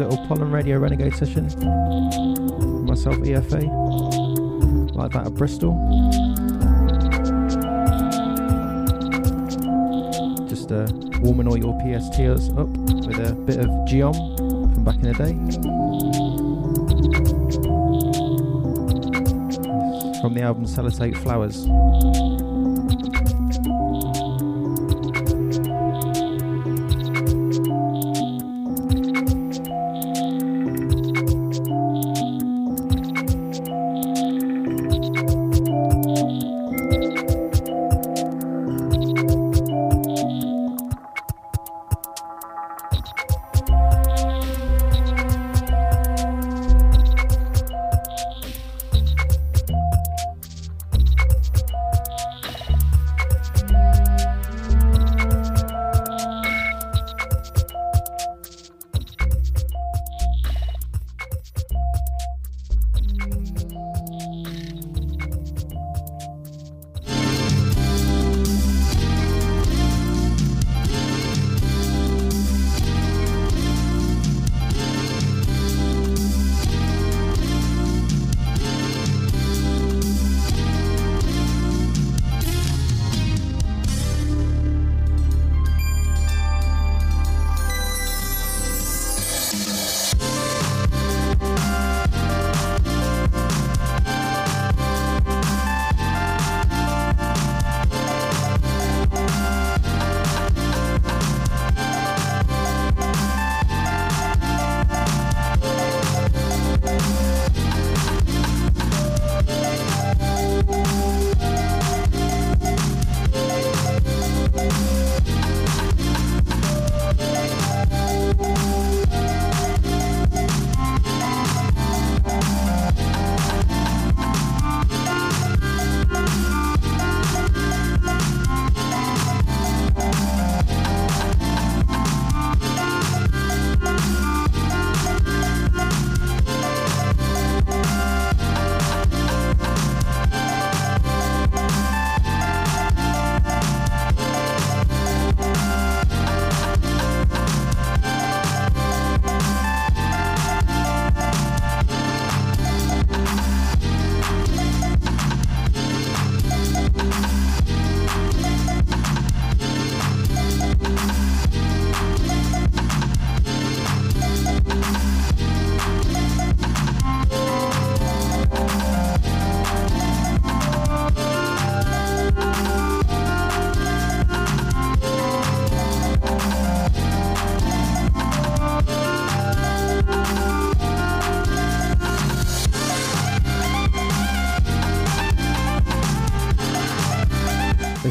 little Pollen Radio Renegade session. Myself, EFA, like that of Bristol. Just uh, warming all your PSTs up with a bit of Geom from back in the day. From the album Sellotape Flowers.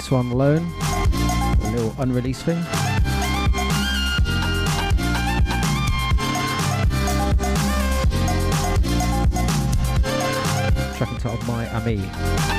This one alone, a little unreleased thing. Track entitled My Ami.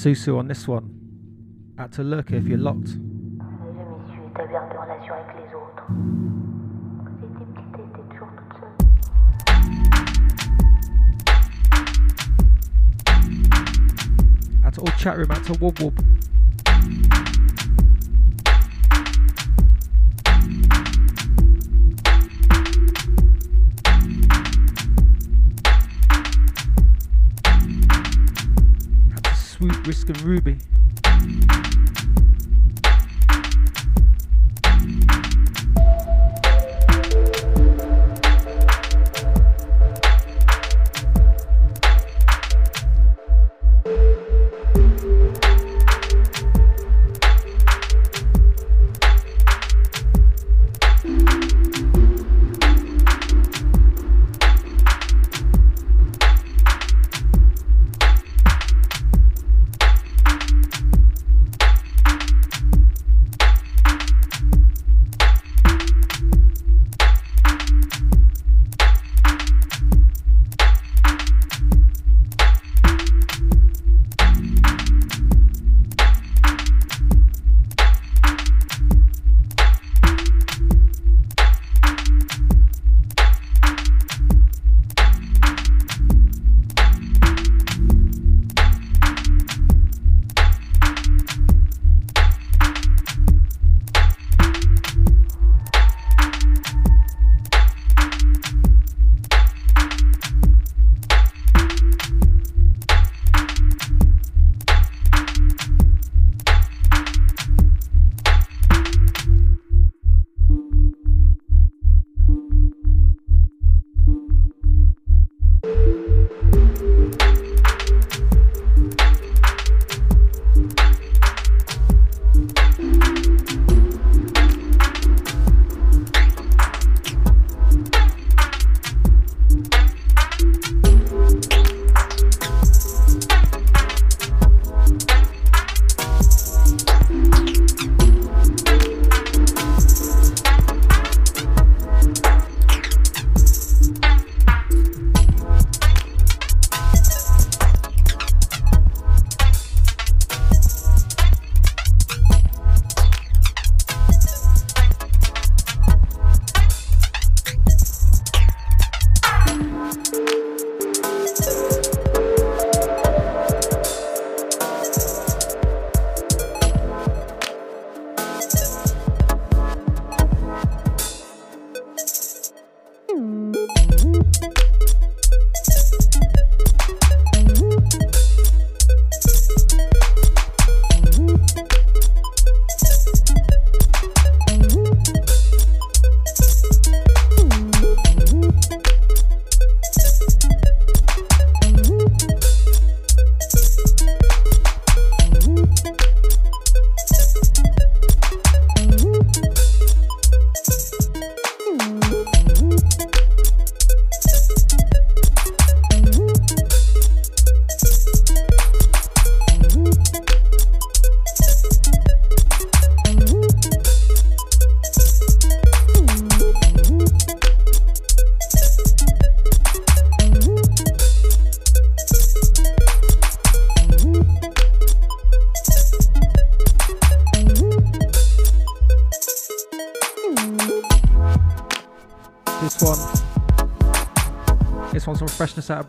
Susu on this one. At to lurk if you're locked. At all chat room, at to wub wub. Risk and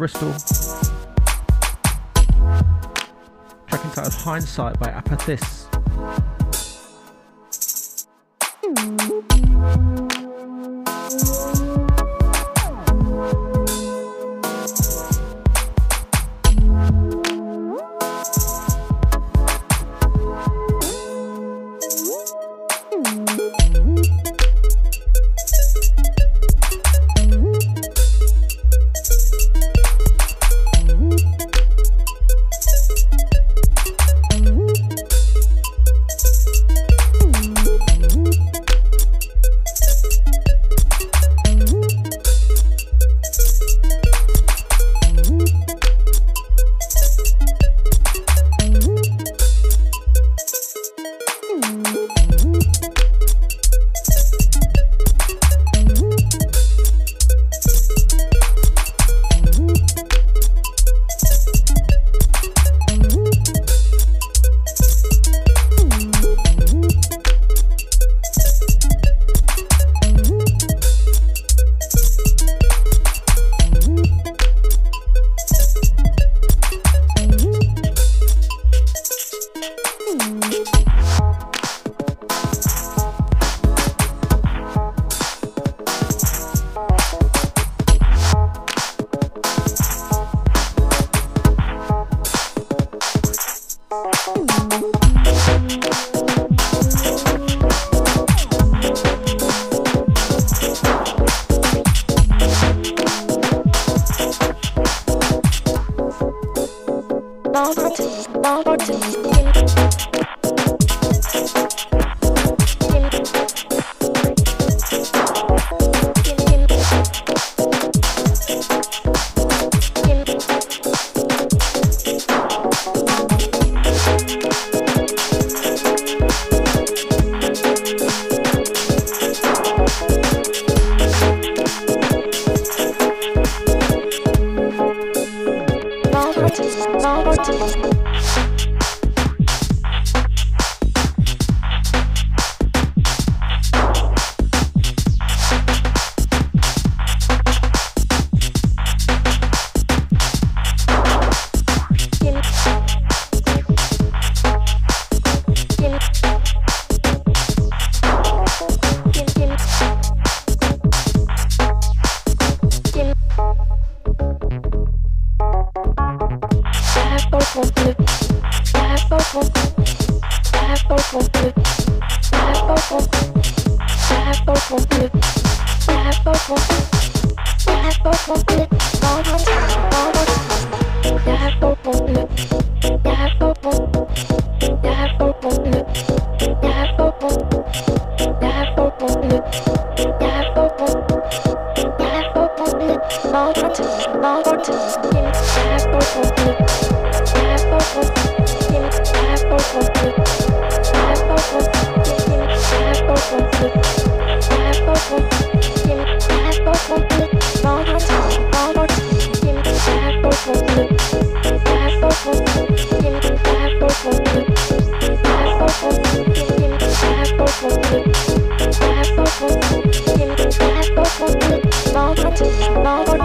Bristol.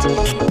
Thank you.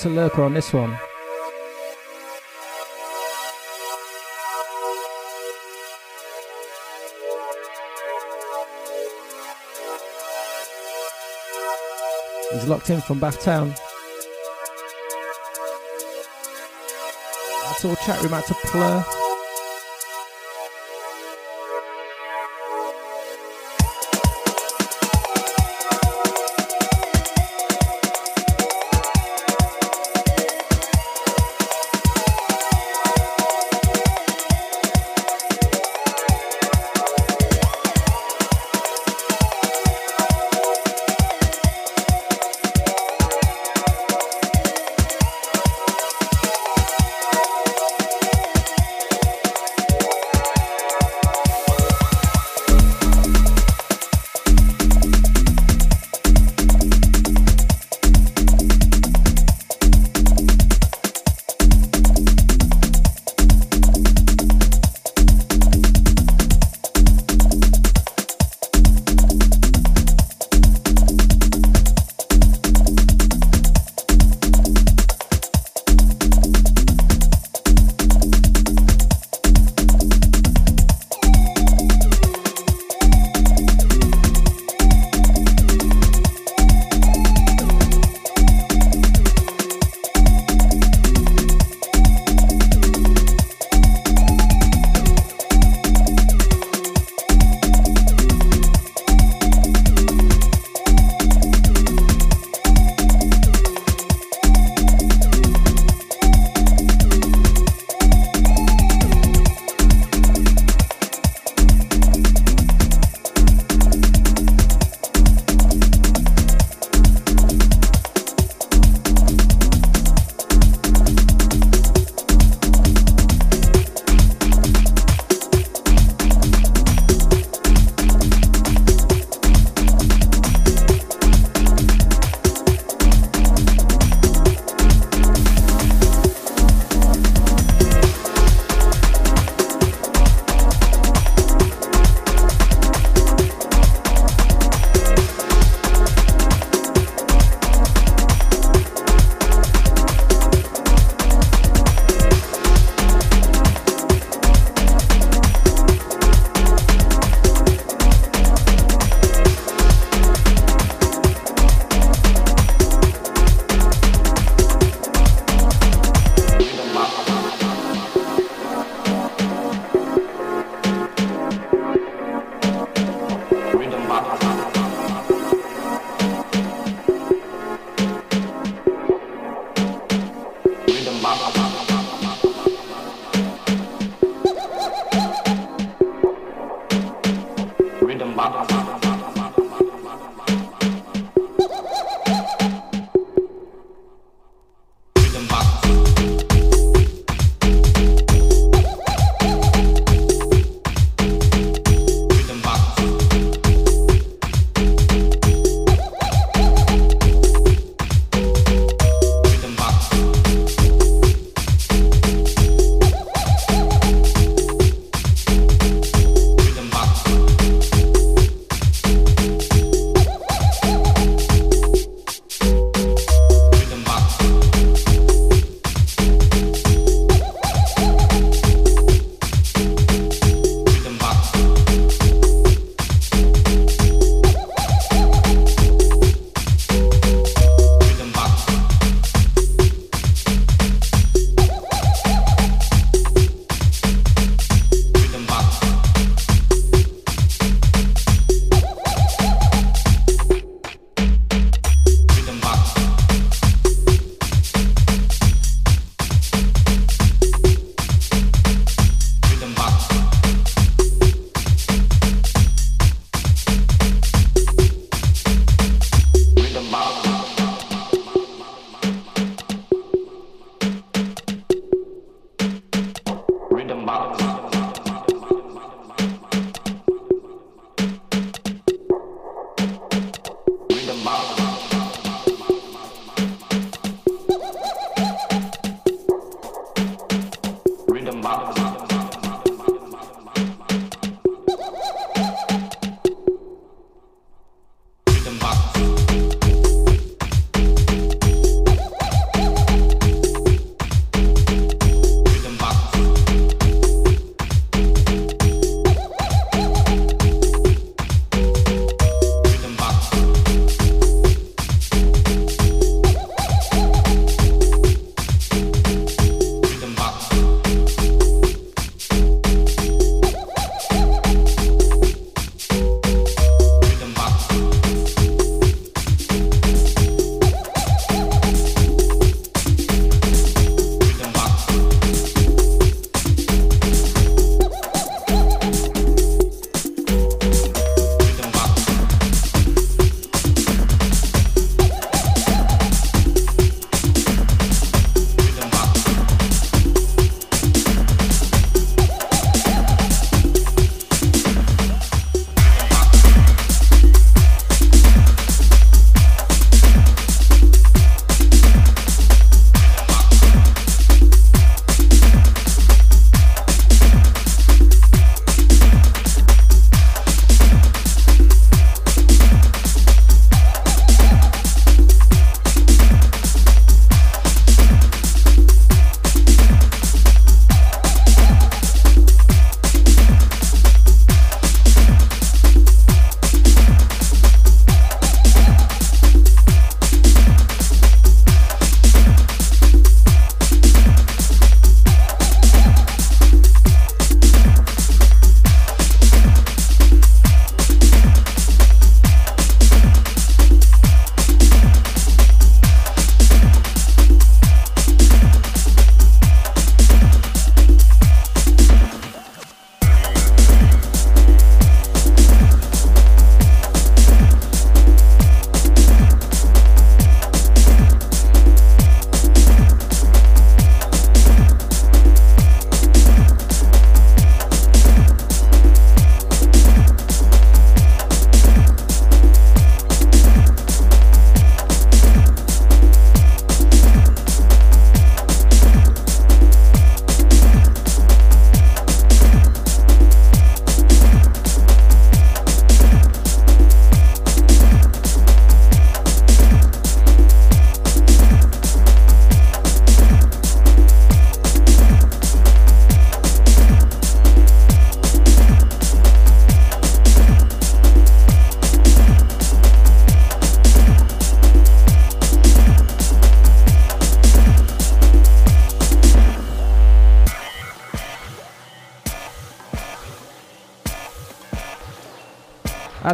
Utter lurker on this one. He's locked in from Bath Town. That's all chat room out to Plur.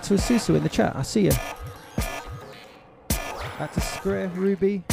To Susu in the chat. I see you. Out to Square Ruby.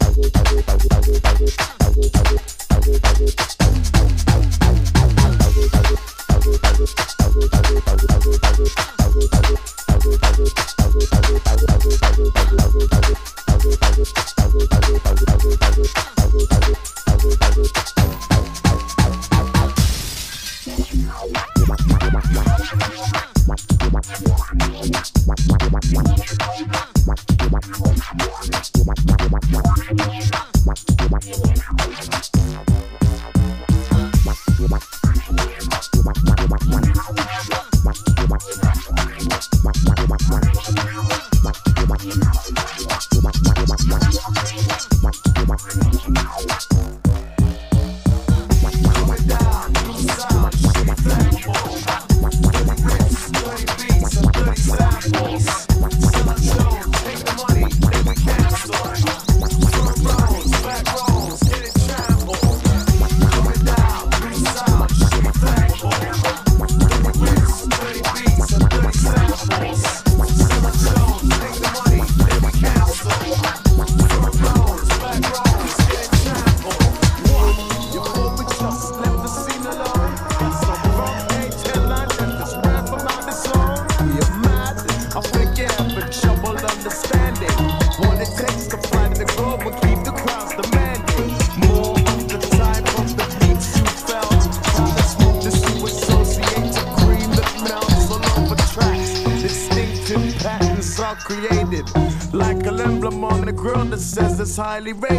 I'll do it, I'll do it, I'll do it, I'll do it, I'll do it, I'll do it. Highly rated.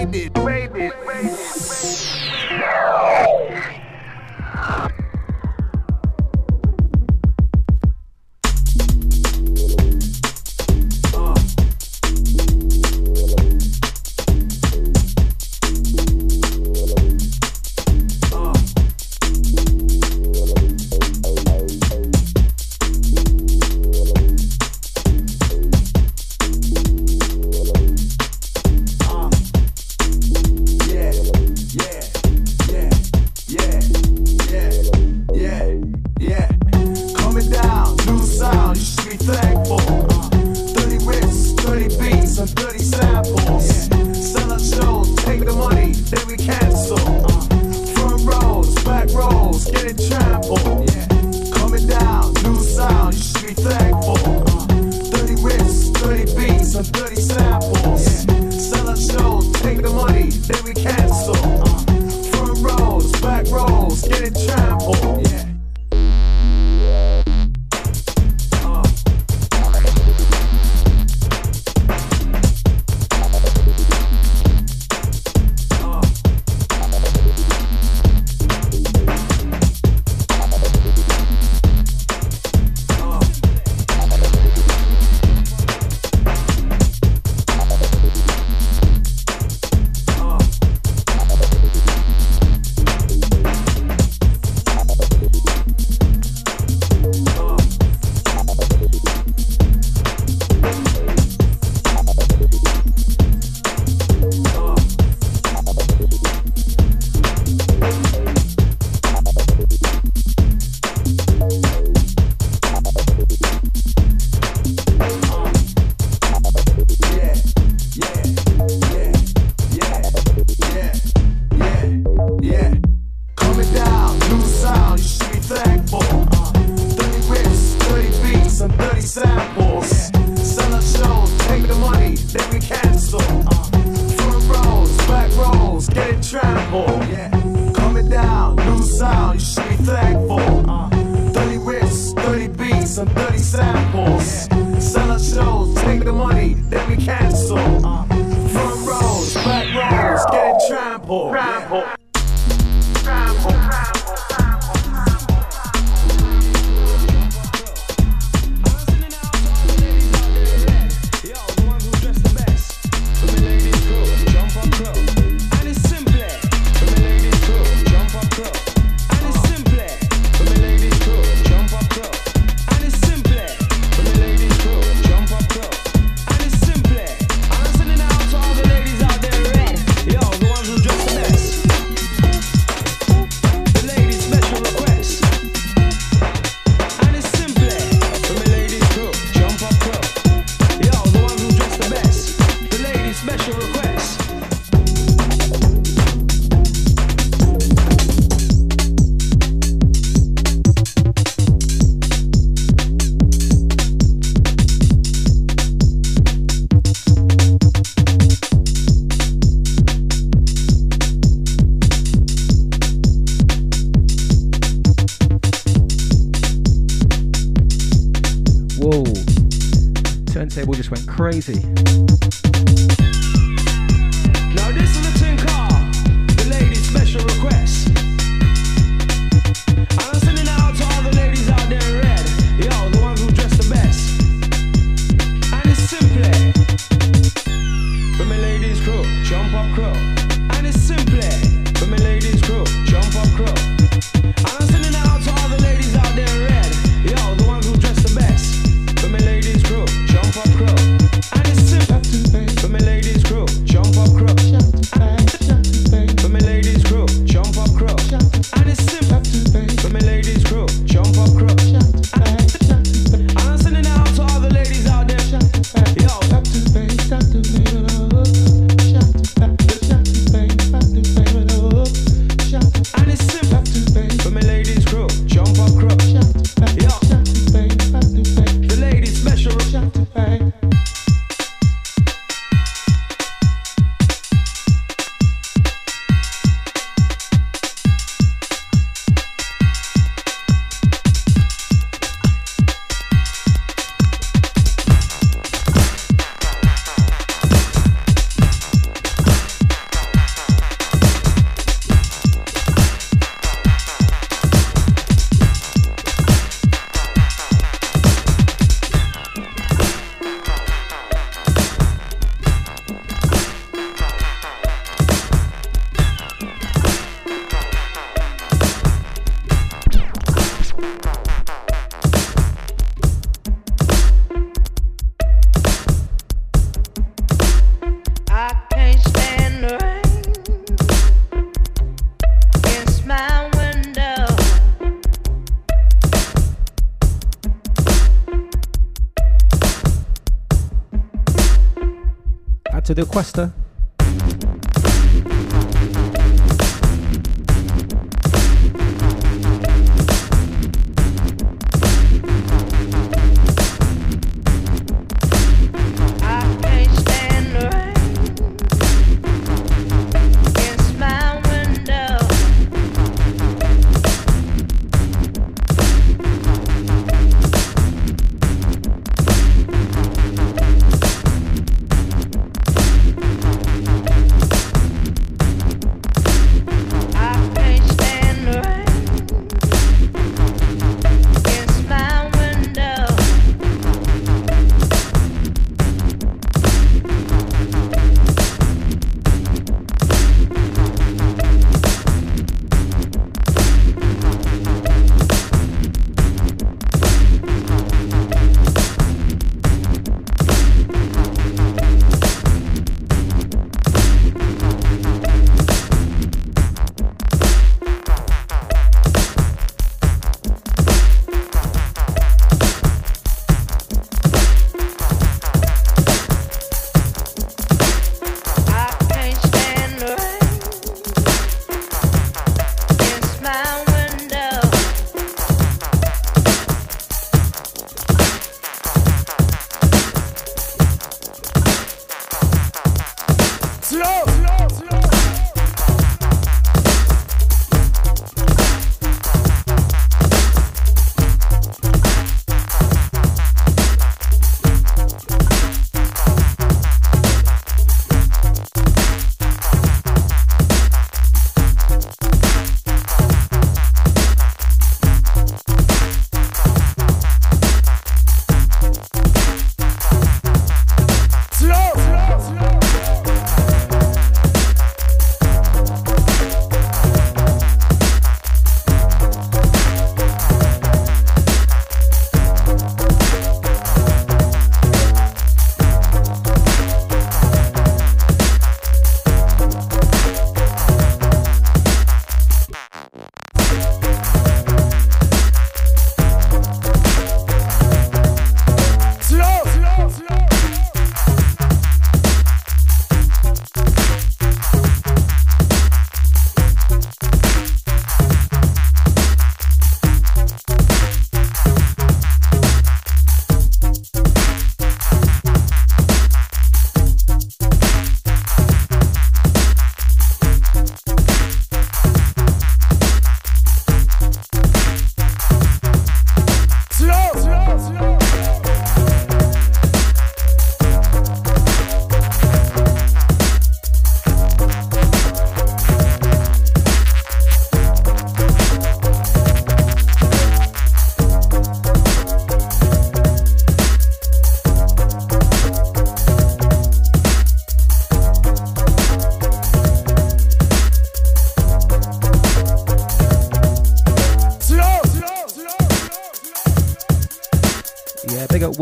Add to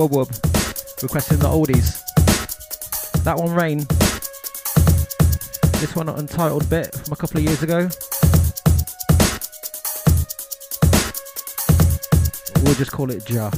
Requesting the oldies. That one, Rain. This one, Untitled Bit from a couple of years ago. We'll just call it Ja.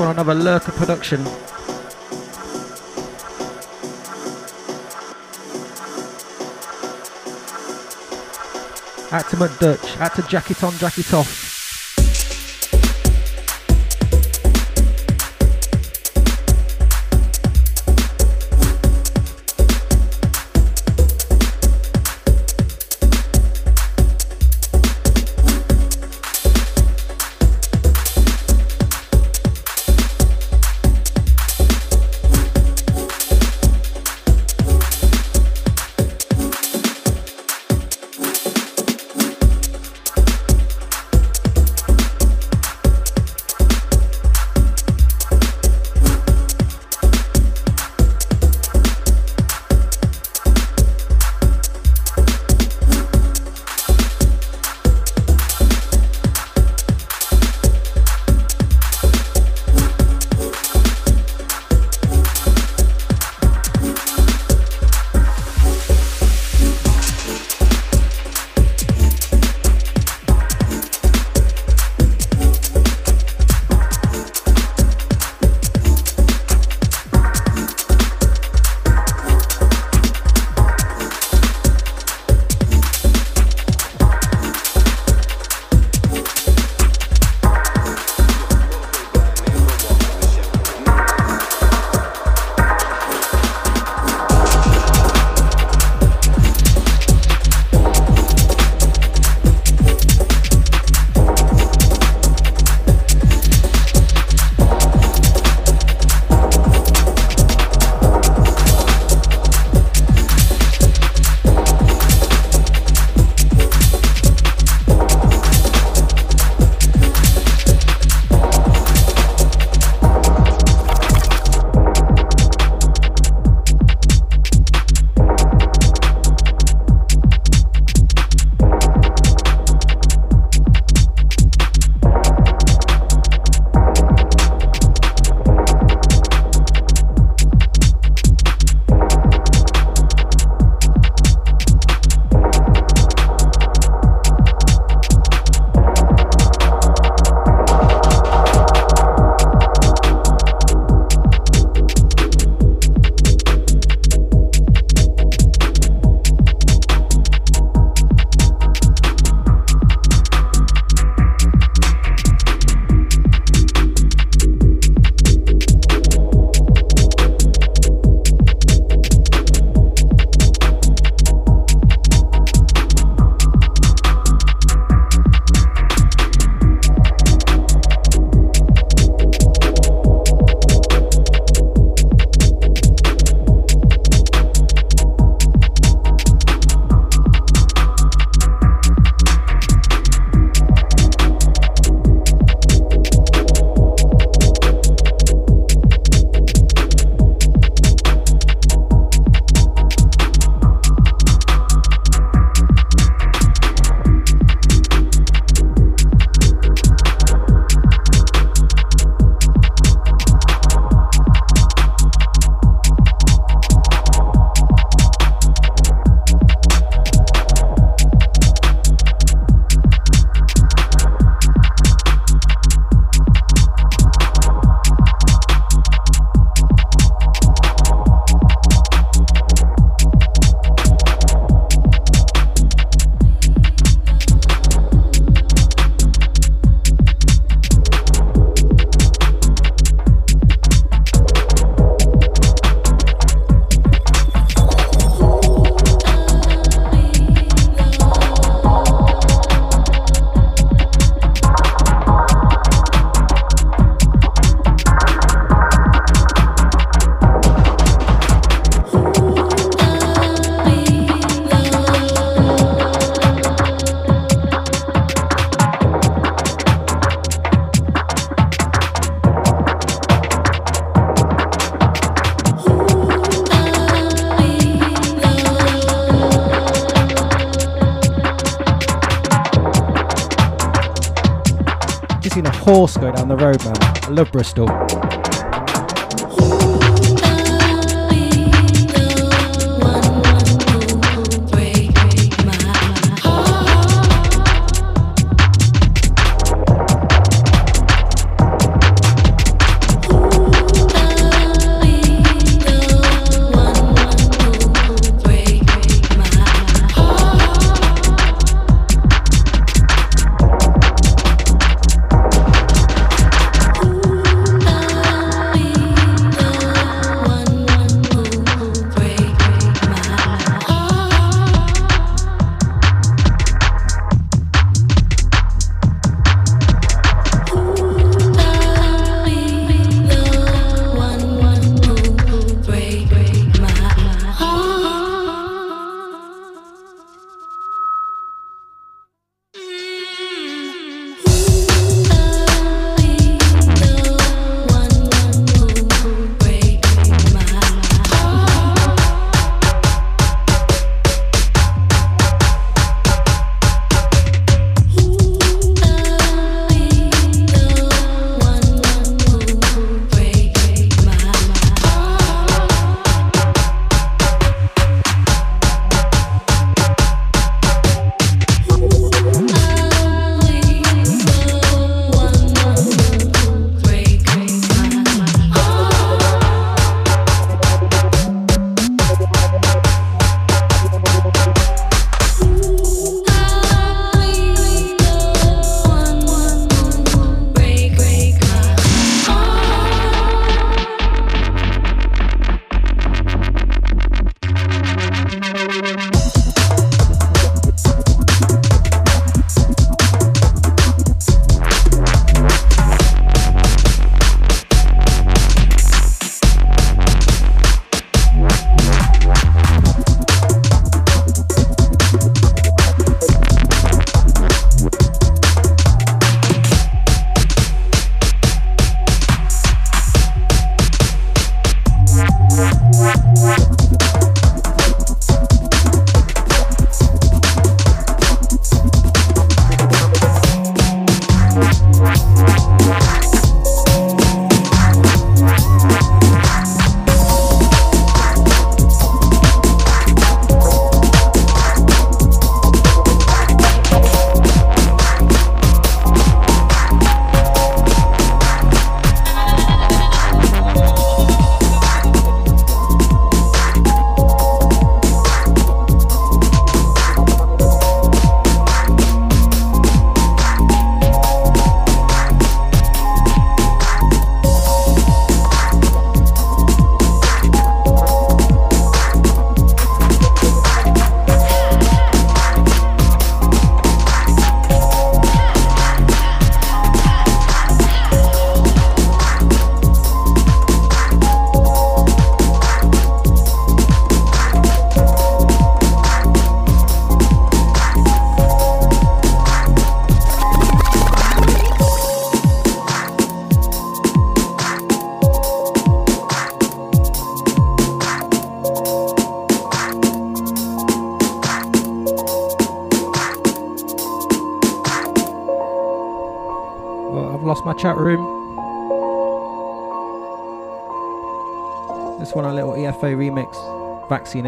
One another Lurker production. Out to Mud Dutch, out to Jacket on, Jacket off. Horse go down the road, man. I love Bristol. Chat room. This one, a little EFA remix, Vaccine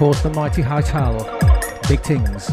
course, the mighty high tower. Big things.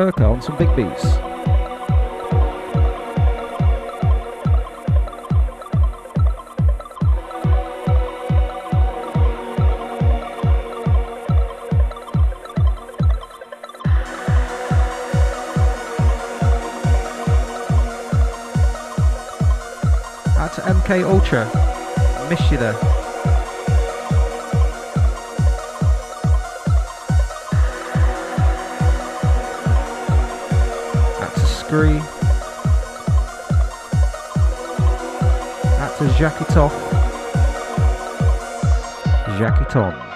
Merker on some big beats. MK Ultra. I miss you there. Scree. That's a. Jackie Tom.